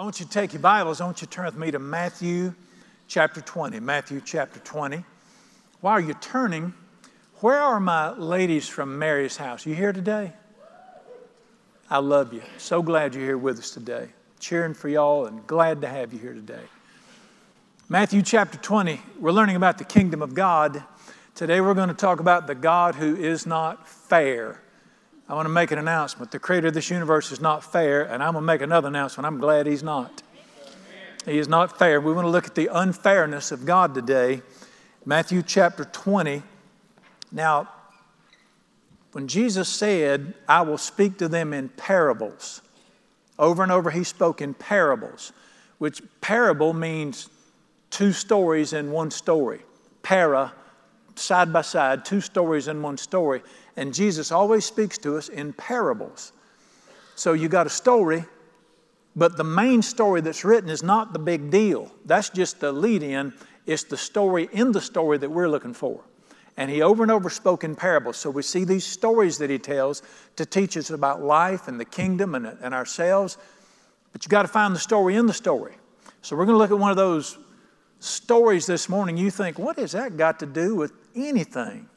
I want you to take your Bibles. I want you to turn with me to Matthew chapter 20. Matthew chapter 20. While you're turning, where are my ladies from Mary's house? You here today? I love you. So glad you're here with us today. Cheering for y'all and glad to have you here today. Matthew chapter 20, we're learning about the kingdom of God. Today we're going to talk about the God who is not fair. I want to make an announcement. The creator of this universe is not fair, and I'm going to make another announcement. I'm glad he's not. He is not fair. We want to look at the unfairness of God today. Matthew chapter 20. Now, when Jesus said, I will speak to them in parables, over and over he spoke in parables, which parable means two stories in one story. Para, side by side, two stories in one story. And Jesus always speaks to us in parables. So you got a story, but the main story that's written is not the big deal. That's just the lead in. It's the story in the story that we're looking for. And he over and over spoke in parables. So we see these stories that he tells to teach us about life and the kingdom and, and ourselves. But you got to find the story in the story. So we're going to look at one of those stories this morning. You think, what has that got to do with anything?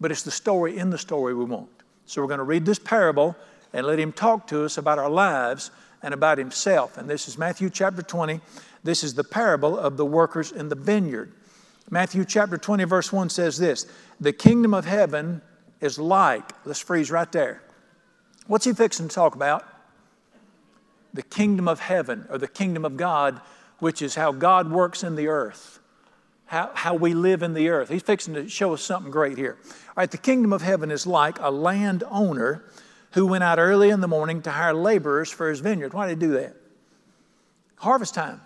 But it's the story in the story we want. So we're going to read this parable and let him talk to us about our lives and about himself. And this is Matthew chapter 20. This is the parable of the workers in the vineyard. Matthew chapter 20, verse 1 says this The kingdom of heaven is like, let's freeze right there. What's he fixing to talk about? The kingdom of heaven or the kingdom of God, which is how God works in the earth how, how we live in the earth. He's fixing to show us something great here. All right, the kingdom of heaven is like a landowner who went out early in the morning to hire laborers for his vineyard. Why did he do that? Harvest time.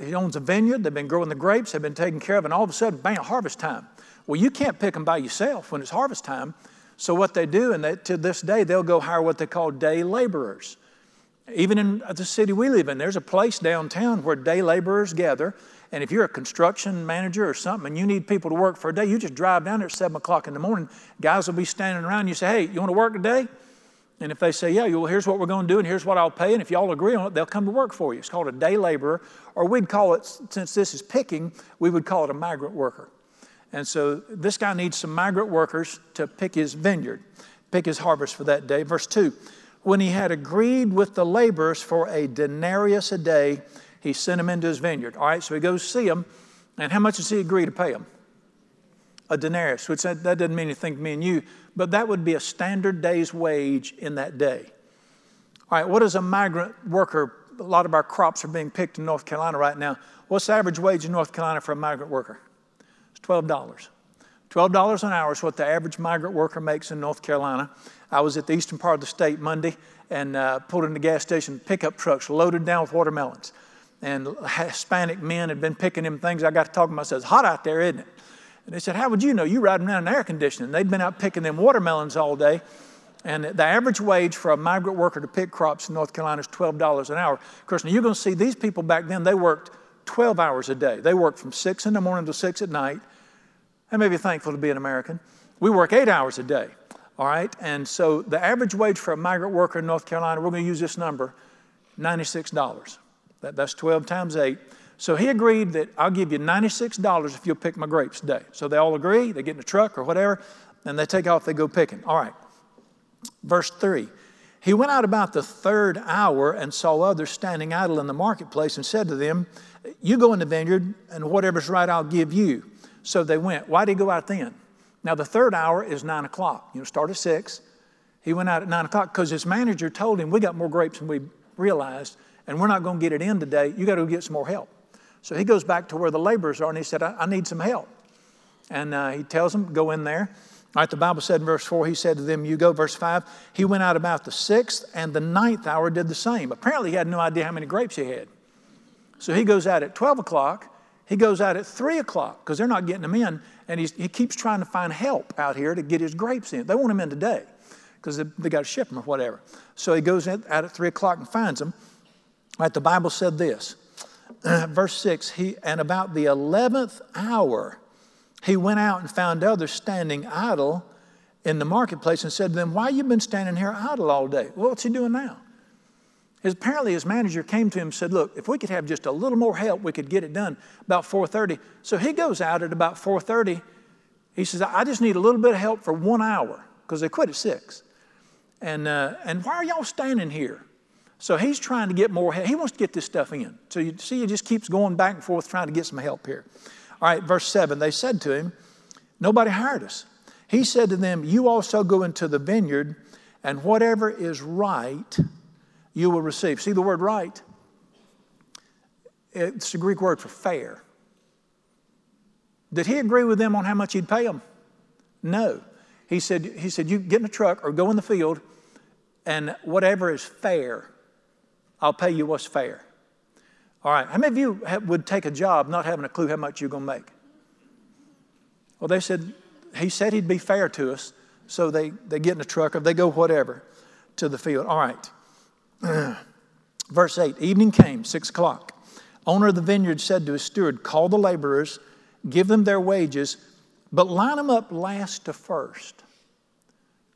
He owns a vineyard, they've been growing the grapes, they've been taken care of, and all of a sudden, bam, harvest time. Well, you can't pick them by yourself when it's harvest time. So, what they do, and they, to this day, they'll go hire what they call day laborers. Even in the city we live in, there's a place downtown where day laborers gather and if you're a construction manager or something and you need people to work for a day, you just drive down there at 7 o'clock in the morning. Guys will be standing around. You say, hey, you want to work today? And if they say, yeah, well, here's what we're going to do and here's what I'll pay. And if y'all agree on it, they'll come to work for you. It's called a day laborer. Or we'd call it, since this is picking, we would call it a migrant worker. And so this guy needs some migrant workers to pick his vineyard, pick his harvest for that day. Verse 2 When he had agreed with the laborers for a denarius a day, he sent him into his vineyard. All right, so he goes see him. And how much does he agree to pay him? A denarius, which that, that doesn't mean anything to me and you, but that would be a standard day's wage in that day. All right, what is a migrant worker? A lot of our crops are being picked in North Carolina right now. What's the average wage in North Carolina for a migrant worker? It's $12. $12 an hour is what the average migrant worker makes in North Carolina. I was at the eastern part of the state Monday and uh, pulled in the gas station, pickup trucks loaded down with watermelons and Hispanic men had been picking them things. I got to talking to them. I said, It's hot out there, isn't it? And they said, How would you know? You riding around in air conditioning. They'd been out picking them watermelons all day. And the average wage for a migrant worker to pick crops in North Carolina is $12 an hour. Of course, now you're going to see these people back then, they worked 12 hours a day. They worked from 6 in the morning to 6 at night. I may be thankful to be an American. We work eight hours a day, all right? And so the average wage for a migrant worker in North Carolina, we're going to use this number $96. That, that's 12 times 8. So he agreed that I'll give you $96 if you'll pick my grapes today. So they all agree, they get in a truck or whatever, and they take off, they go picking. All right. Verse 3 He went out about the third hour and saw others standing idle in the marketplace and said to them, You go in the vineyard, and whatever's right, I'll give you. So they went. Why did he go out then? Now, the third hour is 9 o'clock. You know, start at 6. He went out at 9 o'clock because his manager told him, We got more grapes than we realized and we're not going to get it in today. You got to get some more help. So he goes back to where the laborers are and he said, I, I need some help. And uh, he tells them, go in there. All right, the Bible said in verse 4, he said to them, You go. Verse 5, he went out about the sixth and the ninth hour did the same. Apparently, he had no idea how many grapes he had. So he goes out at 12 o'clock. He goes out at 3 o'clock because they're not getting them in. And he keeps trying to find help out here to get his grapes in. They want him in today because they, they got to ship them or whatever. So he goes out at 3 o'clock and finds them. Right, the Bible said this, verse 6 he, And about the 11th hour, he went out and found others standing idle in the marketplace and said to them, Why you been standing here idle all day? Well, what's he doing now? His, apparently, his manager came to him and said, Look, if we could have just a little more help, we could get it done about 4.30. So he goes out at about 4.30. He says, I just need a little bit of help for one hour because they quit at 6. And, uh, and why are y'all standing here? So he's trying to get more help. He wants to get this stuff in. So you see, he just keeps going back and forth trying to get some help here. All right, verse 7 they said to him, Nobody hired us. He said to them, You also go into the vineyard, and whatever is right, you will receive. See the word right? It's the Greek word for fair. Did he agree with them on how much he'd pay them? No. He said, he said, You get in a truck or go in the field, and whatever is fair, I'll pay you what's fair. All right, how many of you would take a job not having a clue how much you're going to make? Well, they said, He said He'd be fair to us, so they, they get in a truck or they go whatever to the field. All right. Verse 8 Evening came, six o'clock. Owner of the vineyard said to his steward, Call the laborers, give them their wages, but line them up last to first.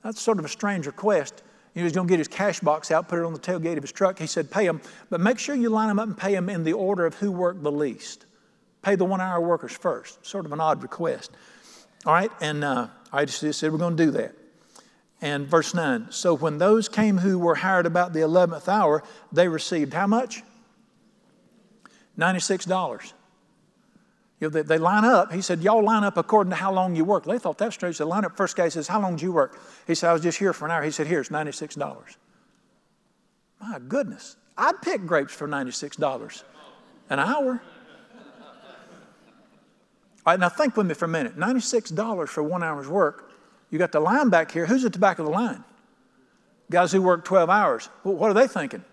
That's sort of a strange request. He was going to get his cash box out, put it on the tailgate of his truck. He said, Pay them, but make sure you line them up and pay them in the order of who worked the least. Pay the one hour workers first. Sort of an odd request. All right, and uh, I just said, We're going to do that. And verse 9 So when those came who were hired about the 11th hour, they received how much? $96. You know, they, they, line up. He said, Y'all line up according to how long you work. They thought that was strange. They line up. First guy says, How long did you work? He said, I was just here for an hour. He said, Here's $96. My goodness. I'd pick grapes for $96 an hour. All right, now think with me for a minute. $96 for one hour's work you got the line back here. Who's at the back of the line? Guys who work 12 hours. What are they thinking?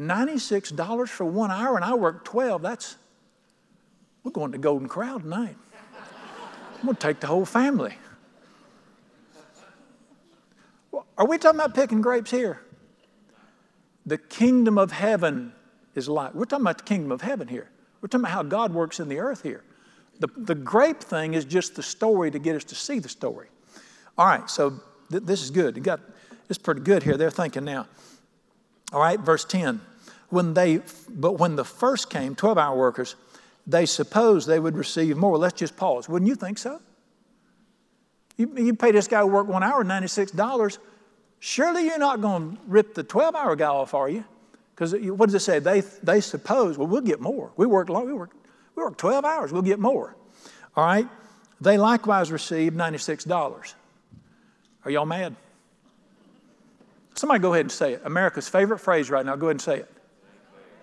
$96 for one hour and I work 12. That's, we're going to Golden Corral tonight. I'm going to take the whole family. Are we talking about picking grapes here? The kingdom of heaven is like, we're talking about the kingdom of heaven here. We're talking about how God works in the earth here. The, the grape thing is just the story to get us to see the story. All right, so th- this is good. You got it's pretty good here. They're thinking now. All right, verse 10. When they, but when the first came, 12 hour workers, they supposed they would receive more. Let's just pause. Wouldn't you think so? You, you pay this guy who worked one hour $96. Surely you're not going to rip the 12 hour guy off, are you? Because what does it say? They, they suppose, well, we'll get more. We work long, we work we work 12 hours, we'll get more. All right? They likewise received $96. Are y'all mad? Somebody go ahead and say it. America's favorite phrase right now, go ahead and say it.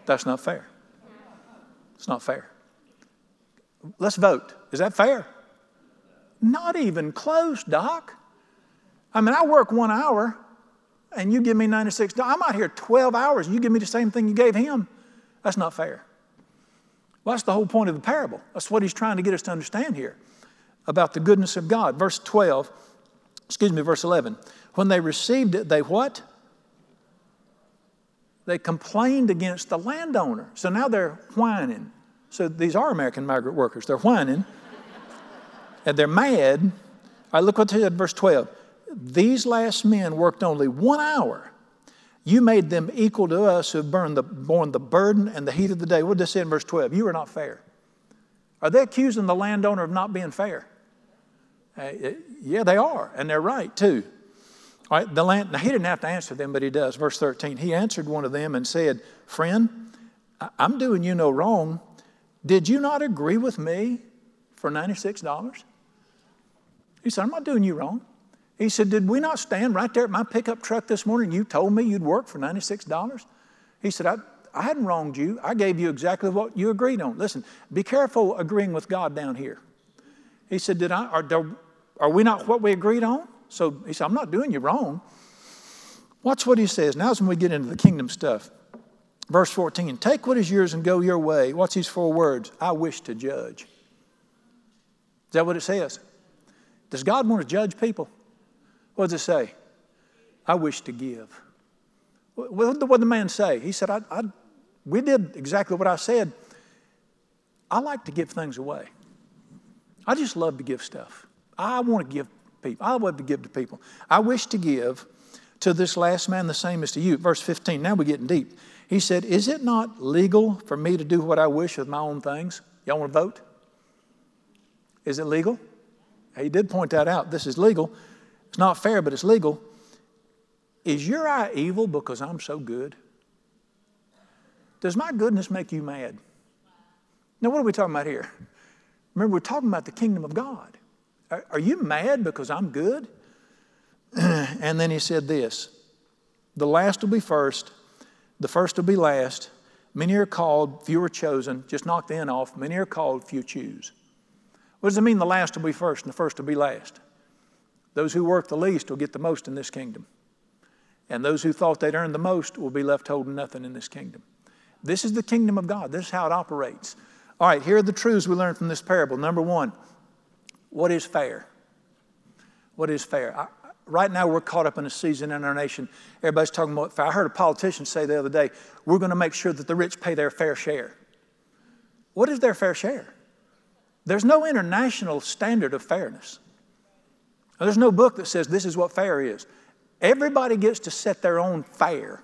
That's not fair. It's not fair. Let's vote. Is that fair? Not even close, Doc. I mean, I work one hour and you give me $96. I'm out here 12 hours and you give me the same thing you gave him. That's not fair. Well, that's the whole point of the parable. That's what he's trying to get us to understand here about the goodness of God. Verse 12, excuse me, verse 11. When they received it, they what? They complained against the landowner. So now they're whining. So these are American migrant workers. They're whining and they're mad. Right, look what they said, verse 12. These last men worked only one hour you made them equal to us who have the, borne the burden and the heat of the day. What does it say in verse 12? You are not fair. Are they accusing the landowner of not being fair? Uh, yeah, they are, and they're right too. The land, now he didn't have to answer them, but he does. Verse 13, he answered one of them and said, Friend, I'm doing you no wrong. Did you not agree with me for $96? He said, I'm not doing you wrong. He said, Did we not stand right there at my pickup truck this morning? You told me you'd work for $96? He said, I, I hadn't wronged you. I gave you exactly what you agreed on. Listen, be careful agreeing with God down here. He said, Did I, are, are we not what we agreed on? So he said, I'm not doing you wrong. Watch what he says. Now's when we get into the kingdom stuff. Verse 14 Take what is yours and go your way. What's these four words? I wish to judge. Is that what it says? Does God want to judge people? What does it say? I wish to give. What did the man say? He said, I, I, We did exactly what I said. I like to give things away. I just love to give stuff. I want to give people. I love to give to people. I wish to give To this last man, the same as to you. Verse 15, now we're getting deep. He said, Is it not legal for me to do what I wish with my own things? Y'all want to vote? Is it legal? He did point that out. This is legal. It's not fair, but it's legal. Is your eye evil because I'm so good? Does my goodness make you mad? Now, what are we talking about here? Remember, we're talking about the kingdom of God. Are, you mad because I'm good? and then he said this The last will be first, the first will be last. Many are called, few are chosen. Just knock the end off. Many are called, few choose. What does it mean the last will be first and the first will be last? Those who work the least will get the most in this kingdom. And those who thought they'd earned the most will be left holding nothing in this kingdom. This is the kingdom of God. This is how it operates. All right, here are the truths we learn from this parable. Number one, what is fair? What is fair? I, right now, we're caught up in a season in our nation. Everybody's talking about fair. I heard a politician say the other day, we're going to make sure that the rich pay their fair share. What is their fair share? There's no international standard of fairness. There's no book that says this is what fair is. Everybody gets to set their own fair.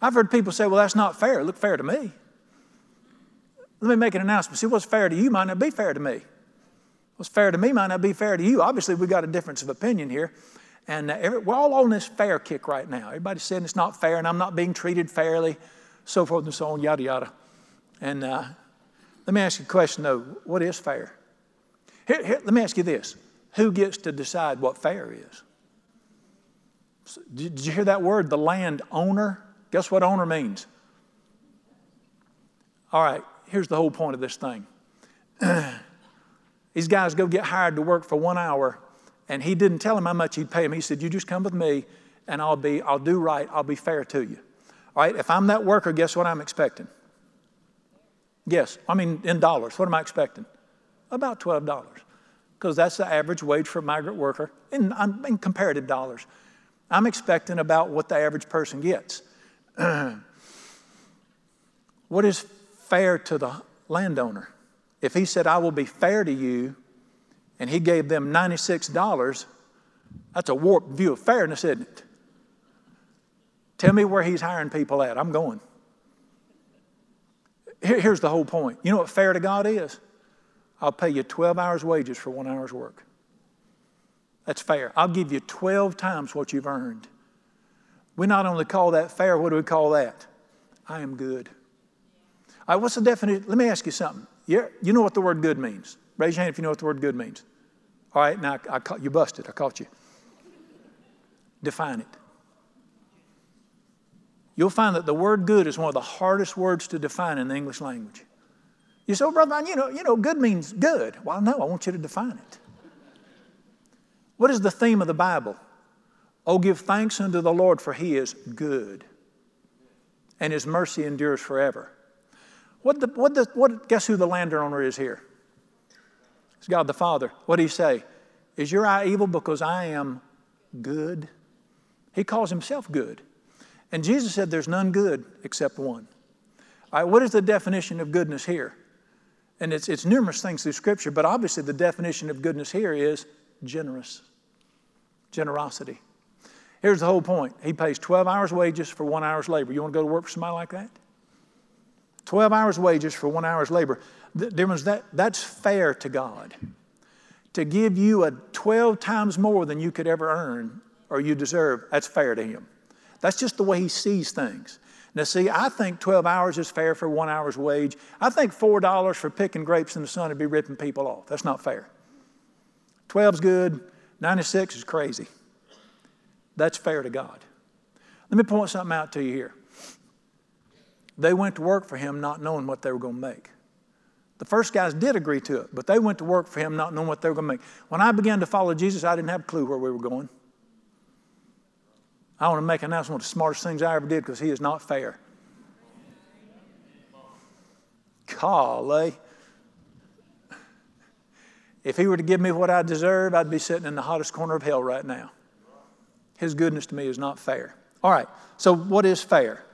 I've heard people say, well, that's not fair. Look fair to me. Let me make an announcement. See, what's fair to you might not be fair to me. What's fair to me might not be fair to you. Obviously, we've got a difference of opinion here. And uh, every, we're all on this fair kick right now. Everybody's saying it's not fair and I'm not being treated fairly, so forth and so on, yada, yada. And uh, let me ask you a question though what is fair? Here, here, let me ask you this who gets to decide what fair is? Did you hear that word, the land owner? Guess what owner means? All right, here's the whole point of this thing. These guys go get hired to work for one hour, and he didn't tell him how much he'd pay him. He said, You just come with me, and I'll be, I'll do right, I'll be fair to you. All right, if I'm that worker, guess what I'm expecting? Yes, I mean in dollars. What am I expecting? About $12, because that's the average wage for a migrant worker in, um, in comparative dollars. I'm expecting about what the average person gets. what is fair to the landowner? If he said, I will be fair to you, and he gave them $96, that's a warped view of fairness, isn't it? Tell me where he's hiring people at. I'm going. Here's the whole point. You know what fair to God is? I'll pay you 12 hours' wages for one hour's work. That's fair. I'll give you 12 times what you've earned. We not only call that fair, what do we call that? I am good. What's the definition? Let me ask you something. You you know what the word good means. Raise your hand if you know what the word good means. All right, now I, I caught, you busted. I caught you. Define it you'll find that the word good is one of the hardest words to define in the English language. You say, oh, brother, you know, you know, good means good. Well, no, I want you to define it. What is the theme of the Bible? Oh, give thanks unto the Lord, for he is good, and his mercy endures forever. What the, what the, what, guess who the landowner is here? It's God the Father. What did he say? Is your eye evil because I am good? He calls himself good. And Jesus said, There's none good except one. All right, what is the definition of goodness here? And it's, it's numerous things through Scripture, but obviously the definition of goodness here is generous, generosity. Here's the whole point He pays 12 hours' wages for one hour's labor. You want to go to work for somebody like that? 12 hours' wages for one hour's labor. That, that's fair to God. To give you a 12 times more than you could ever earn or you deserve, that's fair to Him. That's just the way he sees things. Now, see, I think 12 hours is fair for one hour's wage. I think $4 for picking grapes in the sun would be ripping people off. That's not fair. 12's good, 96 is crazy. That's fair to God. Let me point something out to you here. They went to work for him not knowing what they were going to make. The first guys did agree to it, but they went to work for him not knowing what they were going to make. When I began to follow Jesus, I didn't have a clue where we were going. I want to make an announcement of the smartest things I ever did because he is not fair. Golly. If he were to give me what I deserve, I'd be sitting in the hottest corner of hell right now. His goodness to me is not fair. All right, so what is fair?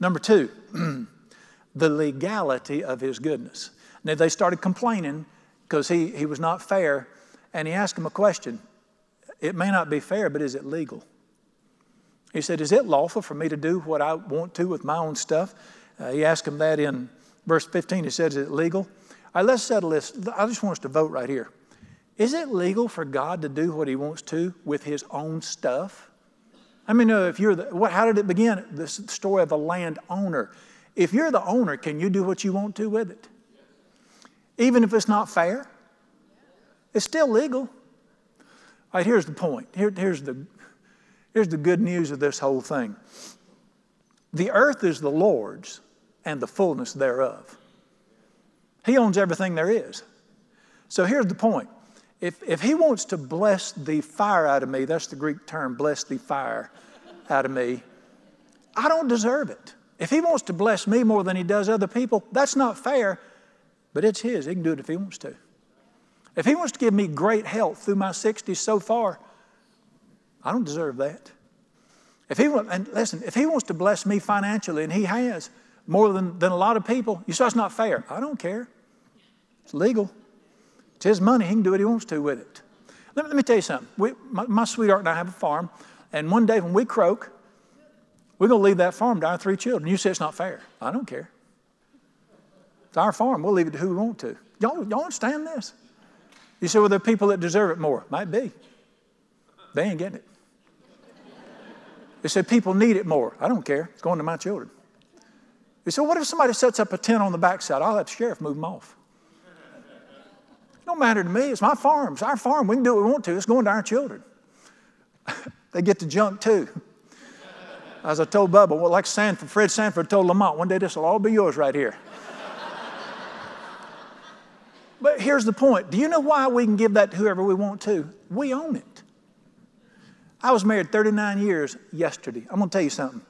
Number two, the legality of his goodness. Now they started complaining because he, he was not fair, and he asked him a question. It may not be fair, but is it legal? He said, Is it lawful for me to do what I want to with my own stuff? Uh, he asked him that in verse 15. He says, Is it legal? All right, let's settle this. I just want us to vote right here. Is it legal for God to do what He wants to with His own stuff? I mean, if you're the, what, how did it begin? The story of the landowner. If you're the owner, can you do what you want to with it? Even if it's not fair? It's still legal. All right, here's the point. Here, here's, the, here's the good news of this whole thing the earth is the Lord's and the fullness thereof. He owns everything there is. So here's the point. If, if he wants to bless the fire out of me, that's the Greek term, bless the fire out of me, I don't deserve it. If he wants to bless me more than he does other people, that's not fair, but it's his. He can do it if he wants to. If he wants to give me great health through my 60s so far, I don't deserve that. If he want, and listen, if he wants to bless me financially, and he has more than, than a lot of people, you say it's not fair. I don't care. It's legal. It's his money. He can do what he wants to with it. Let me, let me tell you something. We, my, my sweetheart and I have a farm, and one day when we croak, we're going to leave that farm to our three children. You say it's not fair. I don't care. It's our farm. We'll leave it to who we want to. Y'all, y'all understand this? You say, well, there are people that deserve it more. Might be. They ain't getting it. They said people need it more. I don't care. It's going to my children. They said, what if somebody sets up a tent on the backside? I'll let the sheriff move them off. It don't matter to me. It's my farm. It's our farm. We can do what we want to. It's going to our children. they get the junk too. As I told Bubba, well, like Sanford, Fred Sanford told Lamont, one day this will all be yours right here. But here's the point. Do you know why we can give that to whoever we want to? We own it. I was married 39 years yesterday. I'm going to tell you something.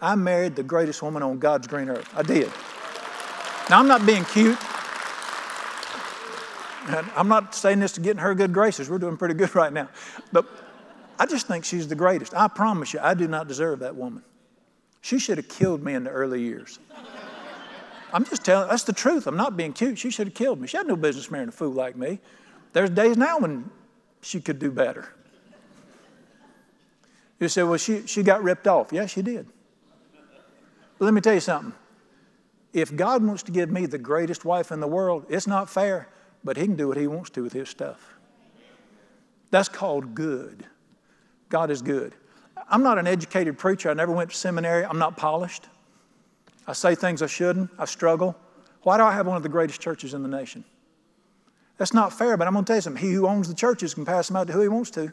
I married the greatest woman on God's green earth. I did. Now, I'm not being cute. I'm not saying this to get in her good graces. We're doing pretty good right now. But I just think she's the greatest. I promise you, I do not deserve that woman. She should have killed me in the early years. I'm just telling, that's the truth. I'm not being cute. She should have killed me. She had no business marrying a fool like me. There's days now when she could do better. You say, well, she, she got ripped off. Yeah, she did. But let me tell you something. If God wants to give me the greatest wife in the world, it's not fair, but He can do what He wants to with His stuff. That's called good. God is good. I'm not an educated preacher. I never went to seminary. I'm not polished. I say things I shouldn't. I struggle. Why do I have one of the greatest churches in the nation? That's not fair, but I'm going to tell you something. He who owns the churches can pass them out to who he wants to.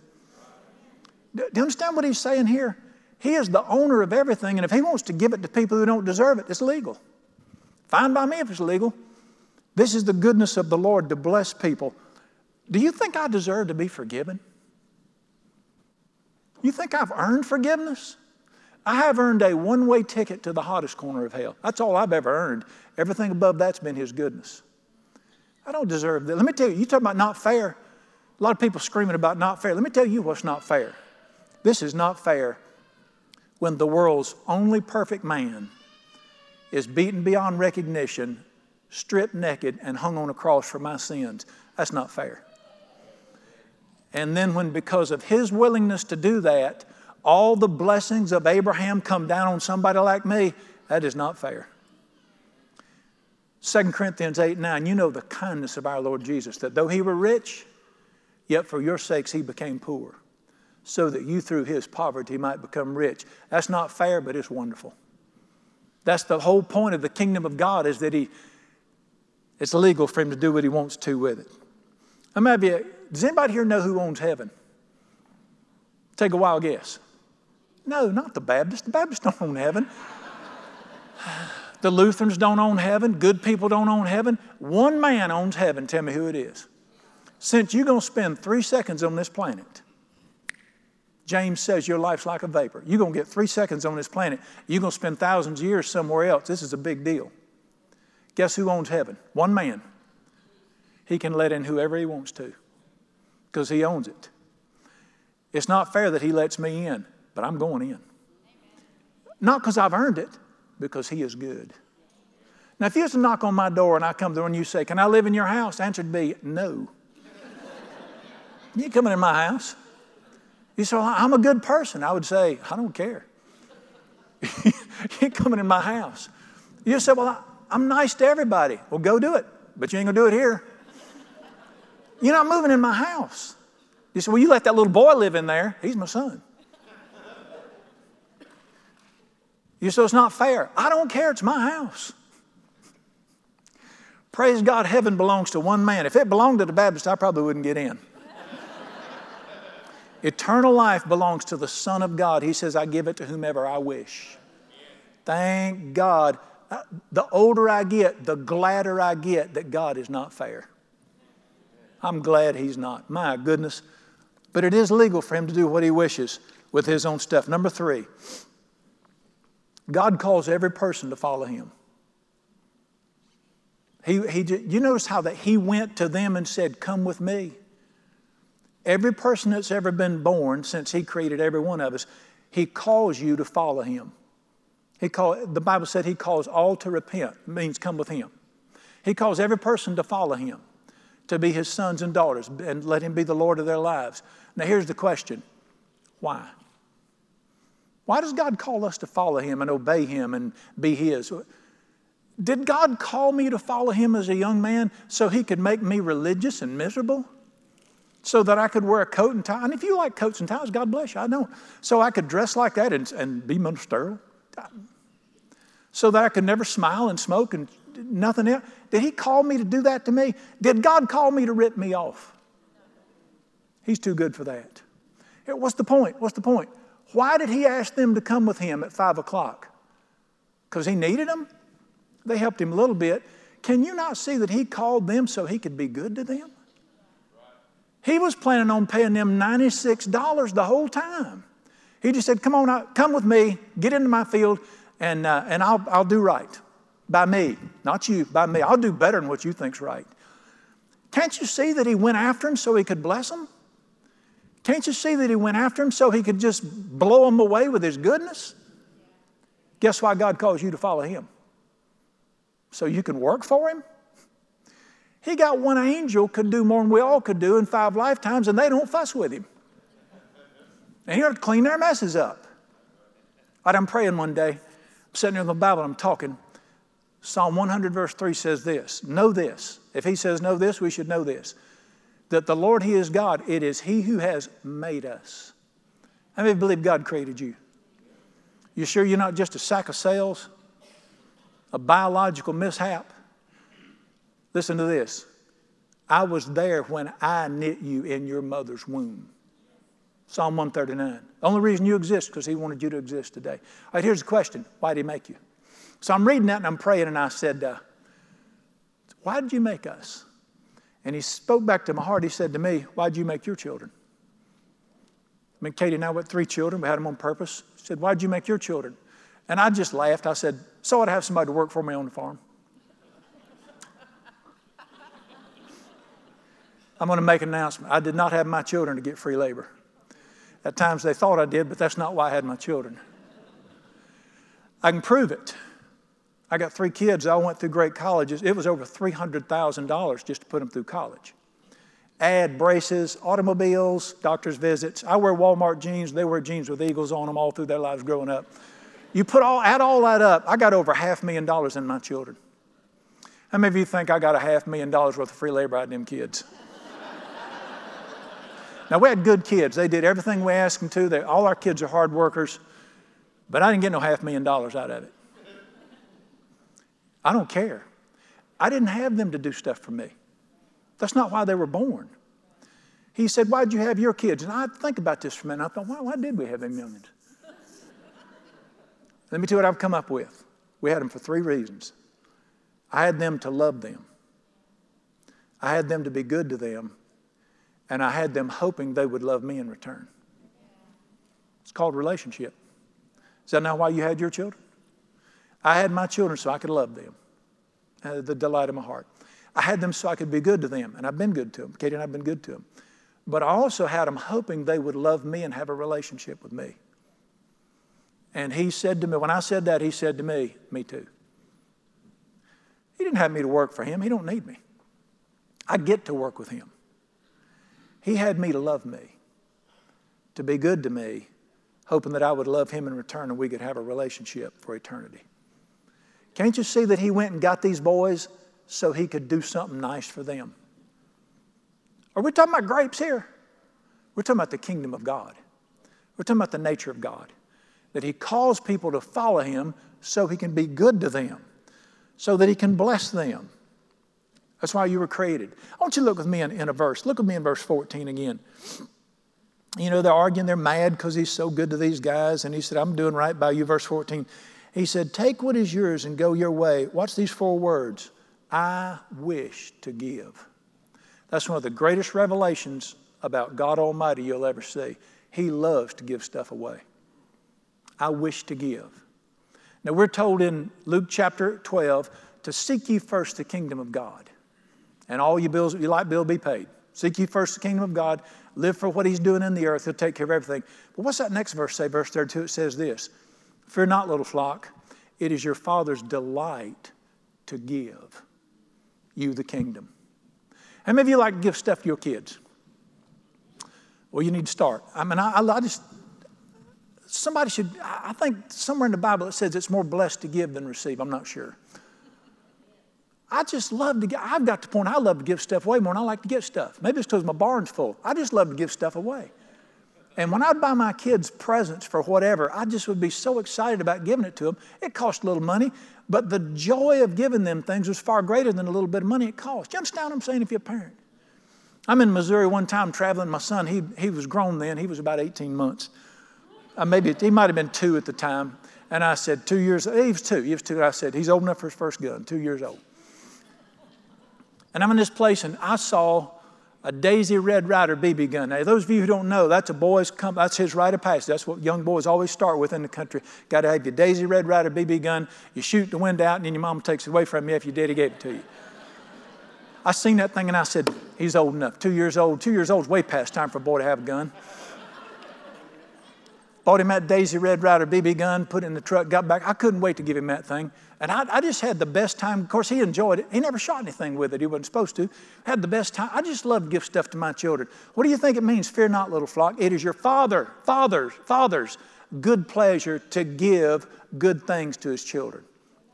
Do you understand what he's saying here? He is the owner of everything, and if he wants to give it to people who don't deserve it, it's legal. Fine by me if it's legal. This is the goodness of the Lord to bless people. Do you think I deserve to be forgiven? You think I've earned forgiveness? I have earned a one way ticket to the hottest corner of hell. That's all I've ever earned. Everything above that's been His goodness. I don't deserve that. Let me tell you, you talk about not fair. A lot of people screaming about not fair. Let me tell you what's not fair. This is not fair when the world's only perfect man is beaten beyond recognition, stripped naked, and hung on a cross for my sins. That's not fair. And then, when because of his willingness to do that, all the blessings of Abraham come down on somebody like me, that is not fair. 2 Corinthians 8 9, you know the kindness of our Lord Jesus, that though he were rich, yet for your sakes he became poor, so that you through his poverty might become rich. That's not fair, but it's wonderful. That's the whole point of the kingdom of God is that he, it's legal for him to do what he wants to with it. I might be, does anybody here know who owns heaven? Take a wild guess. No, not the Baptists. The Baptists don't own heaven. The Lutherans don't own heaven. Good people don't own heaven. One man owns heaven. Tell me who it is. Since you're going to spend three seconds on this planet, James says your life's like a vapor. You're going to get three seconds on this planet. You're going to spend thousands of years somewhere else. This is a big deal. Guess who owns heaven? One man. He can let in whoever he wants to because he owns it. It's not fair that he lets me in but I'm going in. Not because I've earned it, because He is good. Now, if you was to knock on my door and I come there and you say, Can I live in your house? The answer would be no. you coming in my house. You say, well, I'm a good person. I would say, I don't care. you ain't coming in my house. You say, well, I'm nice to everybody. Well, go do it, but you ain't gonna do it here. You're not moving in my house. You say, well, you let that little boy live in there. He's my son. You say, it's not fair. I don't care. It's my house. Praise God, heaven belongs to one man. If it belonged to the Baptist, I probably wouldn't get in. Eternal life belongs to the Son of God. He says, I give it to whomever I wish. Thank God. The older I get, the gladder I get that God is not fair. I'm glad He's not. My goodness. But it is legal for Him to do what He wishes with His own stuff. Number three, God calls every person to follow Him. He, he, you notice how that He went to them and said, Come with me. Every person that's ever been born since He created every one of us, He calls you to follow Him. He call, the Bible said He calls all to repent, means come with Him. He calls every person to follow Him, to be His sons and daughters, and let Him be the Lord of their lives. Now, here's the question why? Why does God call us to follow Him and obey Him and be His? Did God call me to follow Him as a young man so He could make me religious and miserable? so that I could wear a coat and tie. And if you like coats and ties, God bless you, I don't. So I could dress like that and, and be ministerial. So that I could never smile and smoke and nothing else. Did He call me to do that to me? Did God call me to rip me off? He's too good for that. What's the point? What's the point? Why did He ask them to come with Him at five o'clock? Because He needed them? They helped Him a little bit. Can you not see that He called them so He could be good to them? He was planning on paying them $96 the whole time. He just said, Come on, out, come with me, get into my field, and, uh, and I'll, I'll do right by me. Not you, by me. I'll do better than what you think's right. Can't you see that he went after him so he could bless him? Can't you see that he went after him so he could just blow him away with his goodness? Guess why God calls you to follow him? So you can work for him? He got one angel could do more than we all could do in five lifetimes, and they don't fuss with him. And he ought to clean their messes up. Right, I'm praying one day, I'm sitting there in the Bible, I'm talking. Psalm 100, verse 3 says this Know this. If he says know this, we should know this. That the Lord, He is God. It is He who has made us. How many believe God created you? You sure you're not just a sack of cells? A biological mishap? Listen to this. I was there when I knit you in your mother's womb. Psalm 139. The only reason you exist because he wanted you to exist today. All right, here's the question Why did he make you? So I'm reading that and I'm praying, and I said, uh, Why did you make us? And he spoke back to my heart. He said to me, Why did you make your children? I mean, Katie and I went three children. We had them on purpose. He said, Why did you make your children? And I just laughed. I said, So I'd have somebody to work for me on the farm. I'm going to make an announcement. I did not have my children to get free labor. At times they thought I did, but that's not why I had my children. I can prove it. I got three kids. I went through great colleges. It was over $300,000 just to put them through college. Add braces, automobiles, doctor's visits. I wear Walmart jeans. They wear jeans with eagles on them all through their lives growing up. You put all, add all that up, I got over half million dollars in my children. How many of you think I got a half million dollars worth of free labor out of them kids? Now, we had good kids. They did everything we asked them to. They, all our kids are hard workers, but I didn't get no half million dollars out of it. I don't care. I didn't have them to do stuff for me. That's not why they were born. He said, Why'd you have your kids? And I think about this for a minute. I thought, Why, why did we have them youngins? Let me tell you what I've come up with. We had them for three reasons. I had them to love them, I had them to be good to them, and I had them hoping they would love me in return. It's called relationship. Is that not why you had your children? I had my children so I could love them, uh, the delight of my heart. I had them so I could be good to them, and I've been good to them. Katie and I have been good to them. But I also had them hoping they would love me and have a relationship with me. And he said to me, when I said that, he said to me, me too. He didn't have me to work for him. He don't need me. I get to work with him. He had me to love me, to be good to me, hoping that I would love him in return and we could have a relationship for eternity. Can't you see that he went and got these boys so he could do something nice for them? Are we talking about grapes here? We're talking about the kingdom of God. We're talking about the nature of God. That he calls people to follow him so he can be good to them, so that he can bless them. That's why you were created. I want you to look with me in, in a verse. Look with me in verse 14 again. You know, they're arguing, they're mad because he's so good to these guys. And he said, I'm doing right by you. Verse 14. He said, Take what is yours and go your way. Watch these four words I wish to give. That's one of the greatest revelations about God Almighty you'll ever see. He loves to give stuff away. I wish to give. Now, we're told in Luke chapter 12 to seek ye first the kingdom of God, and all your bills, your light bill be paid. Seek ye first the kingdom of God, live for what He's doing in the earth, He'll take care of everything. But what's that next verse say? Verse 32, it says this Fear not, little flock, it is your Father's delight to give you the kingdom. How many of you like to give stuff to your kids? Well, you need to start. I mean, I, I just, somebody should, I think somewhere in the Bible it says it's more blessed to give than receive. I'm not sure. I just love to get, I've got the point I love to give stuff away more than I like to get stuff. Maybe it's because my barn's full. I just love to give stuff away. And when I'd buy my kids presents for whatever, I just would be so excited about giving it to them. It cost a little money, but the joy of giving them things was far greater than a little bit of money it cost. You understand what I'm saying if you're a parent? I'm in Missouri one time traveling. My son, he, he was grown then, he was about 18 months. Uh, maybe he might have been two at the time. And I said, two years, he was two, he was two. I said, he's old enough for his first gun, two years old. And I'm in this place and I saw a Daisy Red Ryder BB gun. Now, those of you who don't know, that's a boy's come, that's his rite of passage. That's what young boys always start with in the country. Got to have your Daisy Red Ryder BB gun. You shoot the wind out, and then your mom takes it away from you if your daddy gave it to you. I seen that thing and I said, he's old enough. Two years old. Two years old is way past time for a boy to have a gun. Bought him that Daisy Red Ryder BB gun, put it in the truck, got back. I couldn't wait to give him that thing. And I, I, just had the best time. Of course, he enjoyed it. He never shot anything with it. He wasn't supposed to. Had the best time. I just love to give stuff to my children. What do you think it means? Fear not, little flock. It is your father, father's, father's good pleasure to give good things to his children.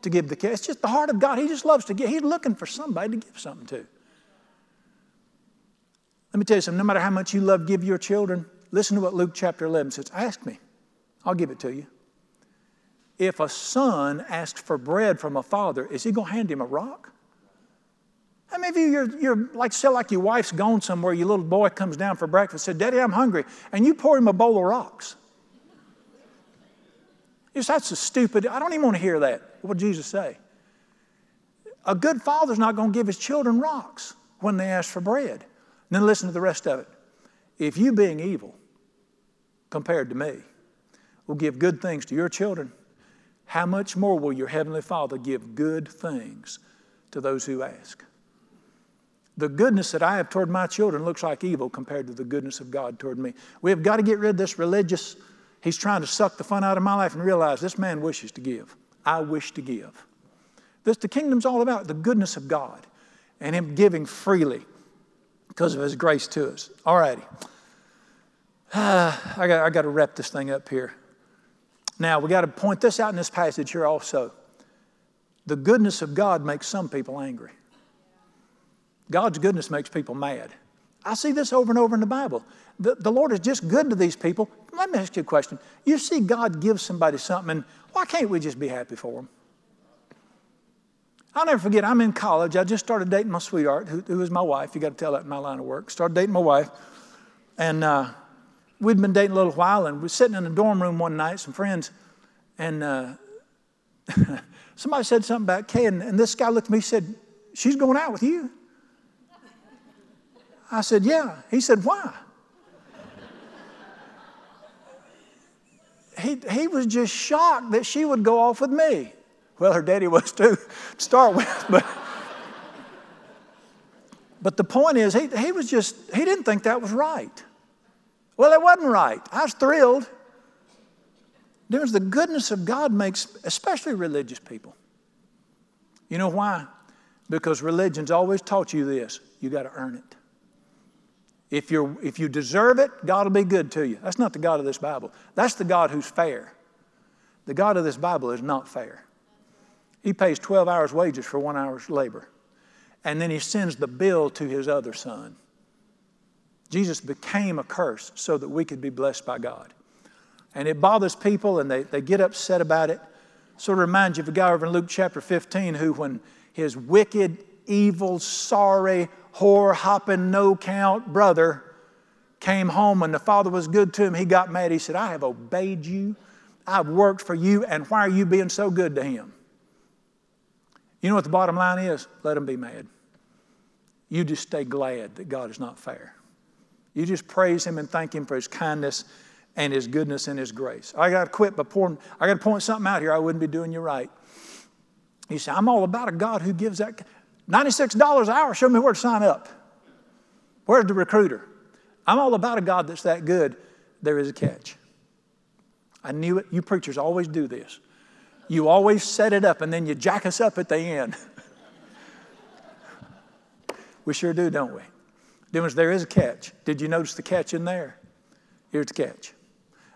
To give the kids. It's just the heart of God. He just loves to give. He's looking for somebody to give something to. Let me tell you something. No matter how much you love give your children, listen to what Luke chapter 11 says. Ask me. I'll give it to you if a son asks for bread from a father, is he going to hand him a rock? How many of you, you're, you're like, say, like your wife's gone somewhere, your little boy comes down for breakfast, said, Daddy, I'm hungry, and you pour him a bowl of rocks. Yes, that's a stupid, I don't even want to hear that. What did Jesus say? A good father's not going to give his children rocks when they ask for bread. And then listen to the rest of it. If you, being evil, compared to me, will give good things to your children, how much more will your Heavenly Father give good things to those who ask? The goodness that I have toward my children looks like evil compared to the goodness of God toward me. We have got to get rid of this religious, he's trying to suck the fun out of my life and realize this man wishes to give. I wish to give. This, the kingdom's all about the goodness of God and him giving freely because of his grace to us. All righty. Ah, I, got, I got to wrap this thing up here. Now, we got to point this out in this passage here also. The goodness of God makes some people angry. God's goodness makes people mad. I see this over and over in the Bible. The, the Lord is just good to these people. Let me ask you a question. You see God give somebody something, and why can't we just be happy for them? I'll never forget, I'm in college. I just started dating my sweetheart, who, who is my wife. You got to tell that in my line of work. Started dating my wife. And uh, we'd been dating a little while, and we were sitting in the dorm room one night, some friends, and uh, somebody said something about Kay, and, and this guy looked at me and said, She's going out with you? I said, Yeah. He said, Why? he, he was just shocked that she would go off with me. Well, her daddy was too, to start with, but. But the point is, he, he was just, he didn't think that was right. Well, it wasn't right. I was thrilled. There's the goodness of God makes, especially religious people. You know why? Because religion's always taught you this you got to earn it. If, you're, if you deserve it, God will be good to you. That's not the God of this Bible. That's the God who's fair. The God of this Bible is not fair. He pays 12 hours' wages for one hour's labor. And then he sends the bill to his other son. Jesus became a curse so that we could be blessed by God. And it bothers people and they, they get upset about it. Sort of reminds you of a guy over in Luke chapter 15 who, when his wicked, evil, sorry, whore hopping, no count brother came home when the father was good to him, he got mad. He said, I have obeyed you, I've worked for you, and why are you being so good to him? You know what the bottom line is? Let him be mad. You just stay glad that God is not fair. You just praise him and thank him for his kindness and his goodness and his grace. I got to quit by pouring, I got to point something out here. I wouldn't be doing you right. You say, I'm all about a God who gives that $96 an hour. Show me where to sign up. Where's the recruiter? I'm all about a God that's that good. There is a catch. I knew it. You preachers always do this. You always set it up and then you jack us up at the end. we sure do, don't we? There is a catch. Did you notice the catch in there? Here's the catch.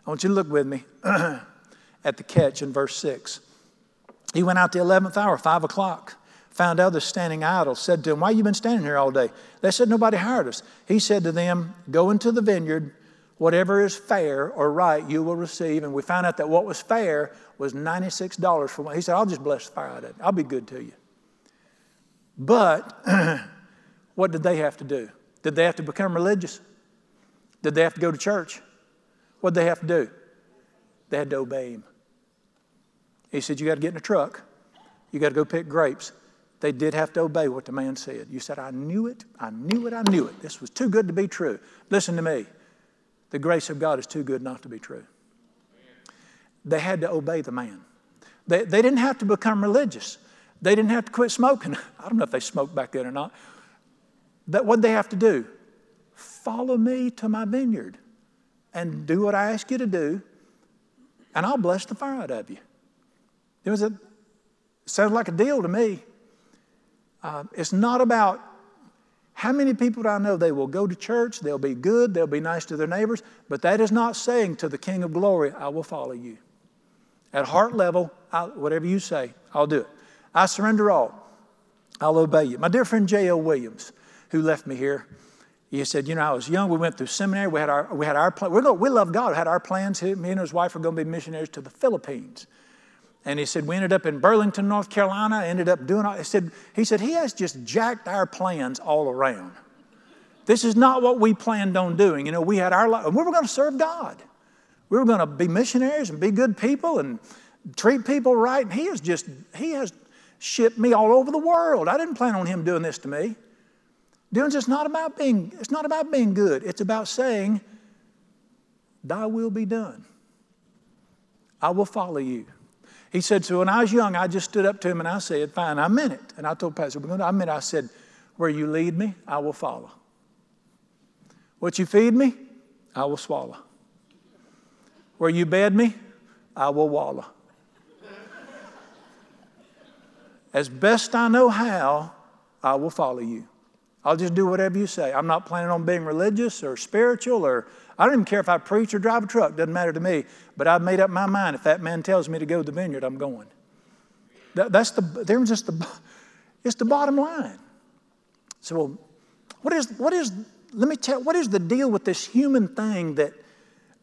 I want you to look with me at the catch in verse 6. He went out the 11th hour, 5 o'clock, found others standing idle, said to them, Why you been standing here all day? They said, Nobody hired us. He said to them, Go into the vineyard, whatever is fair or right, you will receive. And we found out that what was fair was $96 for one. He said, I'll just bless the fire out of it. I'll be good to you. But what did they have to do? Did they have to become religious? Did they have to go to church? What did they have to do? They had to obey him. He said, You got to get in a truck. You got to go pick grapes. They did have to obey what the man said. You said, I knew it. I knew it. I knew it. This was too good to be true. Listen to me. The grace of God is too good not to be true. They had to obey the man. They, they didn't have to become religious. They didn't have to quit smoking. I don't know if they smoked back then or not. But what they have to do? Follow me to my vineyard and do what I ask you to do, and I'll bless the fire out of you. It was a sounds like a deal to me. Uh, it's not about how many people do I know they will go to church, they'll be good, they'll be nice to their neighbors, but that is not saying to the King of Glory, I will follow you. At heart level, I, whatever you say, I'll do it. I surrender all. I'll obey you. My dear friend J.L. Williams, who left me here, he said, You know, I was young. We went through seminary. We had our, we had our plan. We're going, we love God. We had our plans. Me and his wife were going to be missionaries to the Philippines. And he said, We ended up in Burlington, North Carolina. Ended up doing all. He said, he said, He has just jacked our plans all around. This is not what we planned on doing. You know, we had our life, we were going to serve God. We were going to be missionaries and be good people and treat people right. And he has just, he has shipped me all over the world. I didn't plan on him doing this to me. Doing it's not about being, it's not about being good. It's about saying, Thy will be done. I will follow you. He said, so when I was young, I just stood up to him and I said, fine, I meant it. And I told Pastor, I meant it. I said, where you lead me, I will follow. What you feed me, I will swallow. Where you bed me, I will wallow. As best I know how, I will follow you. I'll just do whatever you say. I'm not planning on being religious or spiritual or I don't even care if I preach or drive a truck, doesn't matter to me. But I've made up my mind if that man tells me to go to the vineyard, I'm going. That, that's the, there's just the, it's the bottom line. So, what is, what is, let me tell, what is the deal with this human thing that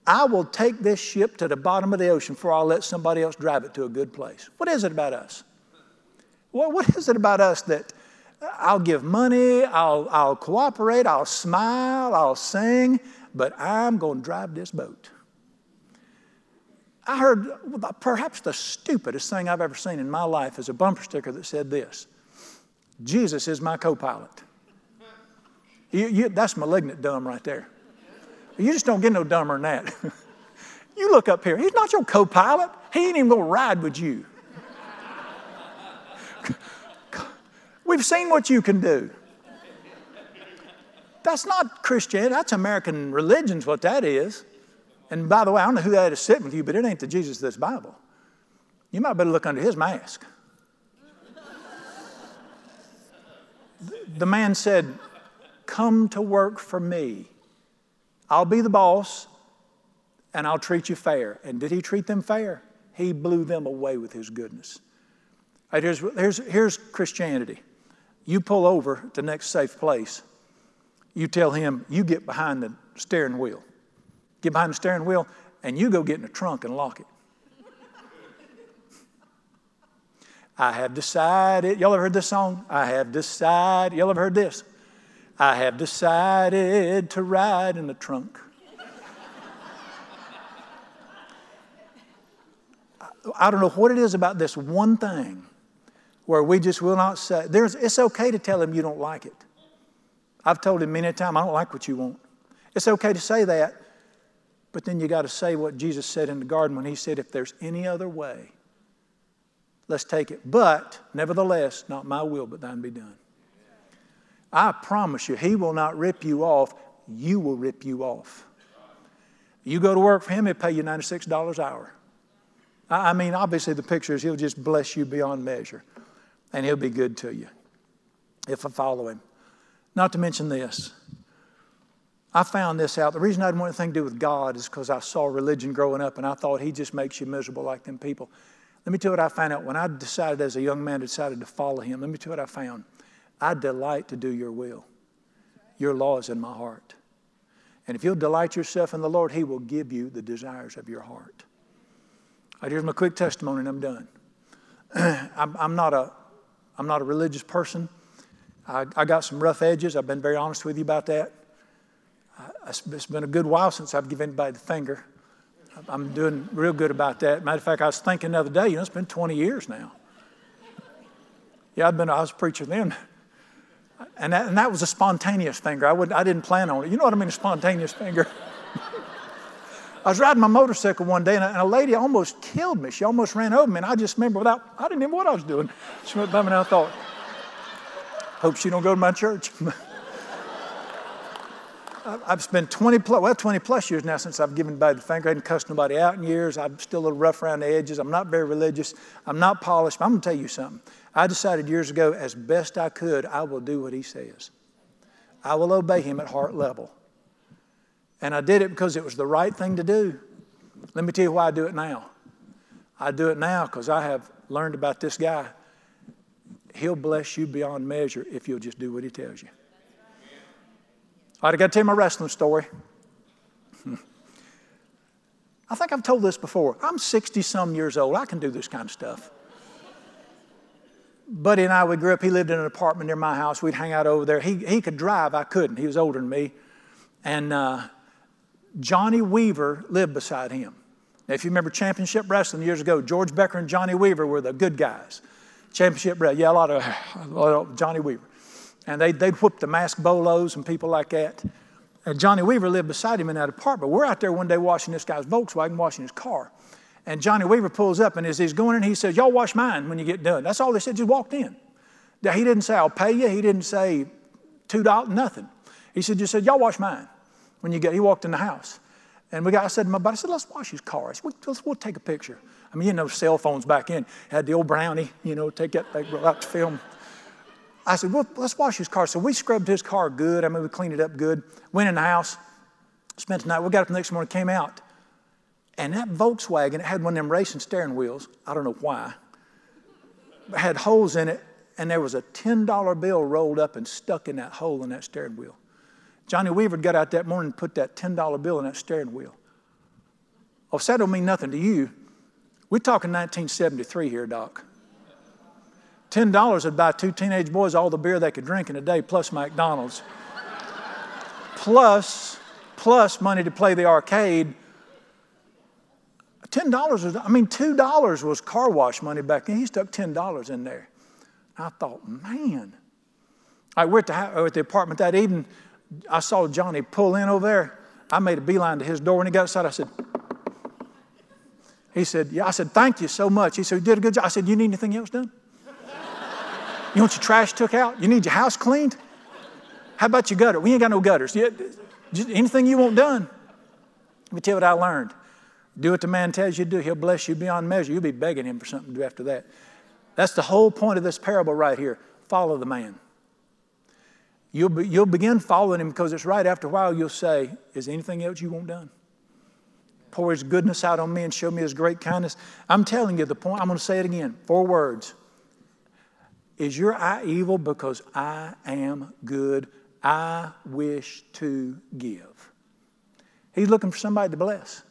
I will take this ship to the bottom of the ocean before I'll let somebody else drive it to a good place? What is it about us? What, what is it about us that I'll give money, I'll, I'll cooperate, I'll smile, I'll sing, but I'm going to drive this boat. I heard perhaps the stupidest thing I've ever seen in my life is a bumper sticker that said this Jesus is my co pilot. That's malignant dumb right there. You just don't get no dumber than that. you look up here, he's not your co pilot, he ain't even going to ride with you. We've seen what you can do. That's not Christianity, that's American religion's what that is. And by the way, I don't know who that is sitting with you, but it ain't the Jesus of this Bible. You might better look under his mask. the man said, Come to work for me. I'll be the boss and I'll treat you fair. And did he treat them fair? He blew them away with his goodness. Right, here's, here's, here's Christianity. You pull over to the next safe place. You tell him, you get behind the steering wheel. Get behind the steering wheel, and you go get in the trunk and lock it. I have decided, y'all ever heard this song? I have decided, y'all ever heard this? I have decided to ride in the trunk. I don't know what it is about this one thing where we just will not say, there's, it's okay to tell him you don't like it. I've told him many a time, I don't like what you want. It's okay to say that, but then you got to say what Jesus said in the garden when he said, if there's any other way, let's take it. But, nevertheless, not my will, but thine be done. I promise you, he will not rip you off, you will rip you off. You go to work for him, he'll pay you $96 an hour. I mean, obviously, the picture is he'll just bless you beyond measure, and he'll be good to you if I follow him. Not to mention this. I found this out. The reason I didn't want anything to do with God is because I saw religion growing up and I thought He just makes you miserable like them people. Let me tell you what I found out when I decided as a young man decided to follow Him. Let me tell you what I found. I delight to do your will. Your law is in my heart. And if you'll delight yourself in the Lord, He will give you the desires of your heart. Right, here's my quick testimony, and I'm done. I'm, I'm, not a, I'm not a religious person. I, I, got some rough edges. I've been very honest with you about that. I, it's been a good while since I've given anybody the finger. I'm doing real good about that. Matter of fact, I was thinking the other day, you know, it's been 20 years now. Yeah, I've been, I was a preacher then. And that, and that was a spontaneous finger. I, would, I didn't plan on it. You know what I mean, a spontaneous finger? I was riding my motorcycle one day and a, and a, lady almost killed me. She almost ran over me. And I just remember without, I didn't even know what I was doing. She went by me and I thought, hope she don't go to my church. I've spent 20 plus, well, 20 plus years now since I've given by the finger. I haven't cussed nobody out in years. I'm still a little rough around the edges. I'm not very religious. I'm not polished. I'm going to tell you something. I decided years ago, as best I could, I will do what he says. I will obey him at heart level. And I did it because it was the right thing to do. Let me tell you why I do it now. I do it now because I have learned about this guy. He'll bless you beyond measure if you'll just do what he tells you. All right, I got to tell you my wrestling story. I think I've told this before. I'm 60 some years old. I can do this kind of stuff. Buddy and I, we grew up, he lived in an apartment near my house. We'd hang out over there. He, he could drive, I couldn't. He was older than me. And uh, Johnny Weaver lived beside him. Now, if you remember championship wrestling years ago, George Becker and Johnny Weaver were the good guys. Championship wrestling, yeah, a lot of, a lot of Johnny Weaver. And they'd, they'd whoop the masked bolos and people like that. And Johnny Weaver lived beside him in that apartment. We're out there one day washing this guy's Volkswagen, washing his car. And Johnny Weaver pulls up, and as he's going in, he says, Y'all wash mine when you get done. That's all they said, just walked in. Now, he didn't say, I'll pay you. He didn't say $2, nothing. He said, just said, Y'all wash mine when you get, he walked in the house. And we got, I said to my buddy, I said, let's wash his car. I said, let's, we'll take a picture. I mean, you know, cell phones back in had the old brownie, you know, take that, they out to film. I said, well, let's wash his car. So we scrubbed his car good. I mean, we cleaned it up good. Went in the house, spent the night. We got up the next morning, came out. And that Volkswagen, it had one of them racing steering wheels. I don't know why. It had holes in it, and there was a $10 bill rolled up and stuck in that hole in that steering wheel. Johnny Weaver got out that morning and put that $10 bill in that steering wheel. Oh, that don't mean nothing to you. We're talking 1973 here, Doc. $10 would buy two teenage boys all the beer they could drink in a day, plus McDonald's. plus, plus money to play the arcade. $10 was, I mean, $2 was car wash money back then. He stuck $10 in there. I thought, man. I we're at the, at the apartment that evening. I saw Johnny pull in over there. I made a beeline to his door. When he got outside, I said, he said, yeah. I said, thank you so much. He said, you did a good job. I said, you need anything else done? You want your trash took out? You need your house cleaned? How about your gutter? We ain't got no gutters. anything you want done. Let me tell you what I learned. Do what the man tells you to do. He'll bless you beyond measure. You'll be begging him for something to do after that. That's the whole point of this parable right here. Follow the man. You'll, be, you'll begin following him because it's right. After a while, you'll say, Is anything else you want done? Pour his goodness out on me and show me his great kindness. I'm telling you the point, I'm going to say it again. Four words. Is your eye evil? Because I am good. I wish to give. He's looking for somebody to bless.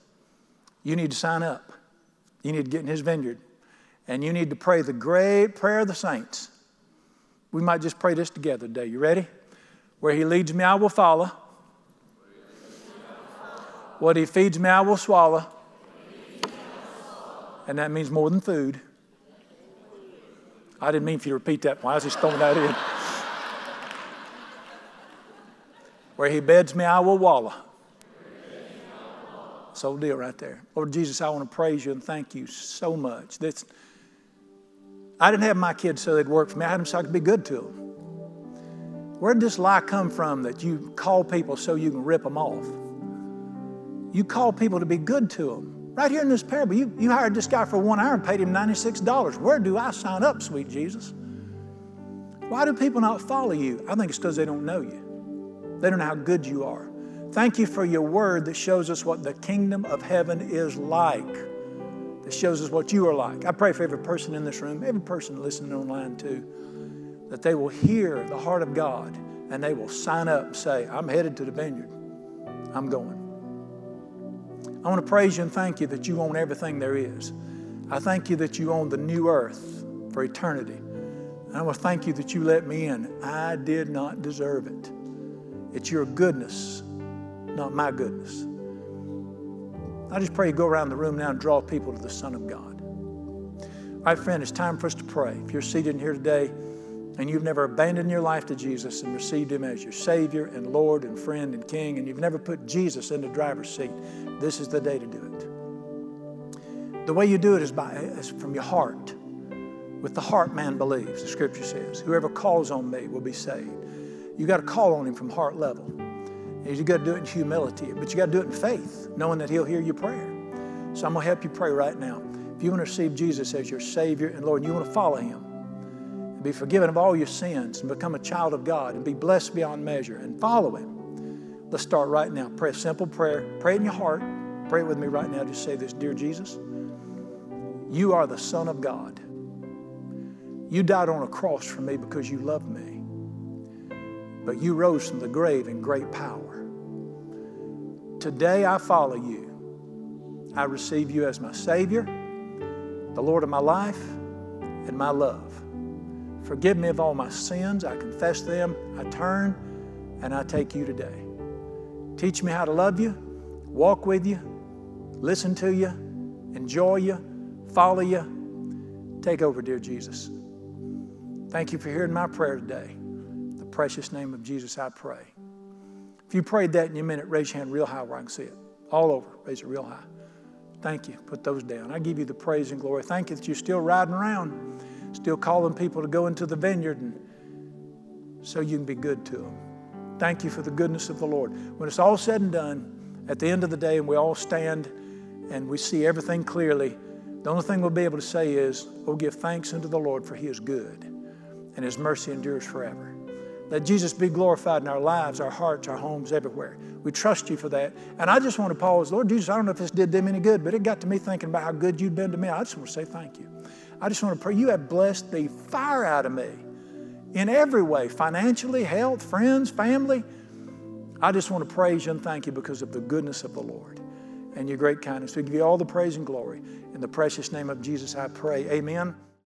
You need to sign up. You need to get in his vineyard. And you need to pray the great prayer of the saints. We might just pray this together today. You ready? Where he leads me, I will follow. What he feeds me, I will swallow. And that means more than food. I didn't mean for you to repeat that. Why is he throwing that in? Where he beds me, I will wallow. So deal right there. Lord Jesus, I want to praise you and thank you so much. That's, I didn't have my kids so they'd work for me. I had them so I could be good to them. Where did this lie come from that you call people so you can rip them off? You call people to be good to them. Right here in this parable, you, you hired this guy for one hour and paid him $96. Where do I sign up, sweet Jesus? Why do people not follow you? I think it's because they don't know you. They don't know how good you are. Thank you for your word that shows us what the kingdom of heaven is like, that shows us what you are like. I pray for every person in this room, every person listening online too that they will hear the heart of God and they will sign up and say, I'm headed to the vineyard. I'm going. I want to praise you and thank you that you own everything there is. I thank you that you own the new earth for eternity. And I want to thank you that you let me in. I did not deserve it. It's your goodness, not my goodness. I just pray you go around the room now and draw people to the Son of God. All right, friend, it's time for us to pray. If you're seated in here today, and you've never abandoned your life to Jesus and received Him as your Savior and Lord and friend and King, and you've never put Jesus in the driver's seat, this is the day to do it. The way you do it is, by, is from your heart. With the heart, man believes, the scripture says. Whoever calls on me will be saved. You got to call on Him from heart level. And You got to do it in humility, but you got to do it in faith, knowing that He'll hear your prayer. So I'm going to help you pray right now. If you want to receive Jesus as your Savior and Lord, and you want to follow Him, be forgiven of all your sins and become a child of God and be blessed beyond measure and follow Him. Let's start right now. Pray a simple prayer. Pray in your heart. Pray it with me right now. Just say this Dear Jesus, you are the Son of God. You died on a cross for me because you loved me. But you rose from the grave in great power. Today I follow you. I receive you as my Savior, the Lord of my life, and my love. Forgive me of all my sins. I confess them. I turn and I take you today. Teach me how to love you, walk with you, listen to you, enjoy you, follow you. Take over, dear Jesus. Thank you for hearing my prayer today. In the precious name of Jesus, I pray. If you prayed that in a minute, raise your hand real high where I can see it. All over, raise it real high. Thank you. Put those down. I give you the praise and glory. Thank you that you're still riding around still calling people to go into the vineyard and so you can be good to them. Thank you for the goodness of the Lord. When it's all said and done, at the end of the day, and we all stand and we see everything clearly, the only thing we'll be able to say is, Oh, give thanks unto the Lord, for he is good, and his mercy endures forever. Let Jesus be glorified in our lives, our hearts, our homes, everywhere. We trust you for that. And I just want to pause. Lord Jesus, I don't know if this did them any good, but it got to me thinking about how good you've been to me. I just want to say thank you. I just want to pray. You have blessed the fire out of me in every way financially, health, friends, family. I just want to praise you and thank you because of the goodness of the Lord and your great kindness. We give you all the praise and glory. In the precious name of Jesus, I pray. Amen.